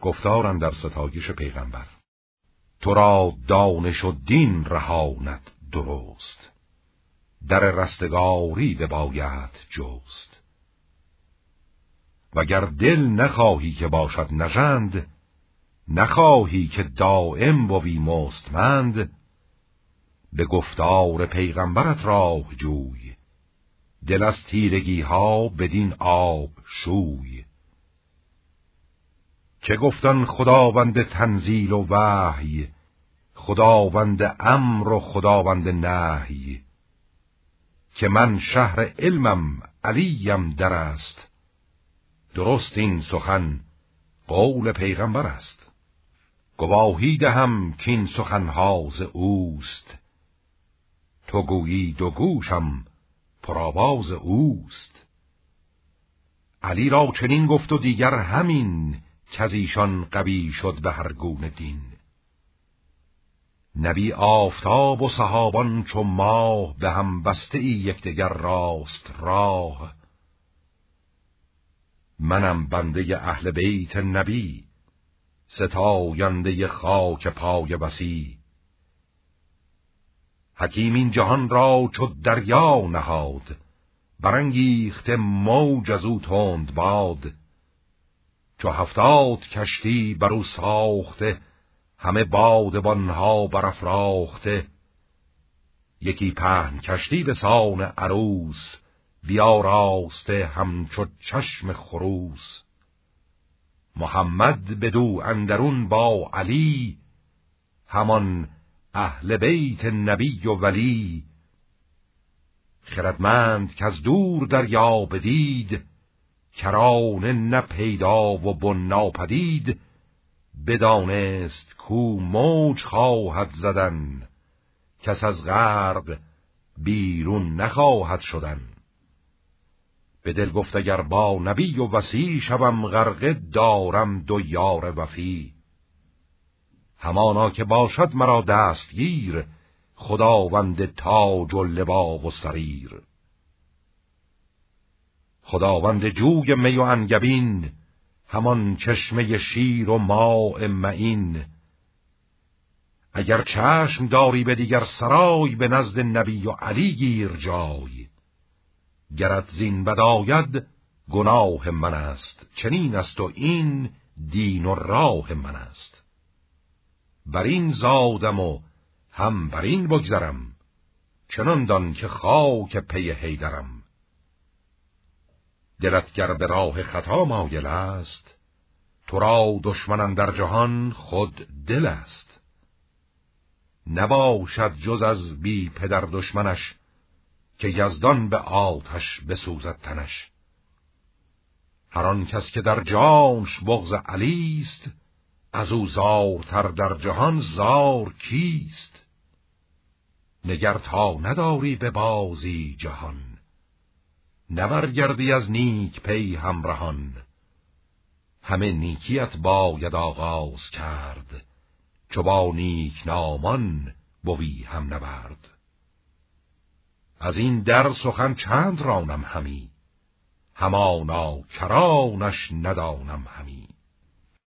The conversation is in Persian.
گفتارن در ستایش پیغمبر. تو را دانش و دین رهاند درست. در رستگاری بباید جست. وگر دل نخواهی که باشد نژند نخواهی که دائم بوی مستمند به گفتار پیغمبرت راه جوی. دل از تیرگی ها بدین آب شوی. چه گفتن خداوند تنزیل و وحی خداوند امر و خداوند نهی. که من شهر علمم علیم در است. درست این سخن قول پیغمبر است. گواهی دهم که این سخنهاز اوست. تو گویی دو گوشم پرآواز اوست. علی را چنین گفت و دیگر همین ایشان قوی شد به هر گونه دین. نبی آفتاب و صحابان چو ماه به هم بسته ای یکدیگر راست راه. منم بنده اهل بیت نبی ستاینده خاک پای بسی حکیم این جهان را چو دریا نهاد برانگیخته موج از او تند باد چو هفتاد کشتی بر او ساخته همه بادبانها برافراخته یکی پهن کشتی به سان عروس بیاراسته همچو چشم خروس. محمد بدو اندرون با علی همان اهل بیت نبی و ولی. خردمند که از دور دریا بدید کرانه نه پیدا و بن ناپدید بدانست کو موج خواهد زدن کس از غرق بیرون نخواهد شدن. به دل گفت اگر با نبی و وسی شوم غرقه دارم دو یار وفی. همانا که باشد مرا دستگیر خداوند تاج و لباب و سریر. خداوند جوی می و انگبین همان چشمه شیر و ماء معین. اگر چشم داری به دیگر سرای به نزد نبی و علی گیر جای. گرت زین بداید گناه من است. چنین است و این دین و راه من است. بر این زادم و هم بر این بگذرم چنان دان که خاک پی هیدرم دلت گر به راه خطا مایل است تو را دشمنان در جهان خود دل است. نباشد جز از بی پدر دشمنش که یزدان به آتش بسوزد تنش. هر کس که در جانش بغز علی است از او زارتر در جهان زار کیست؟ نگر تا نداری به بازی جهان. نبرگردی از نیک پی همراهان. همه نیکیت باید آغاز کرد چو با نیک نامان بوی هم نبرد. از این در سخن چند رانم همی؟ همانا کرانش ندانم همی.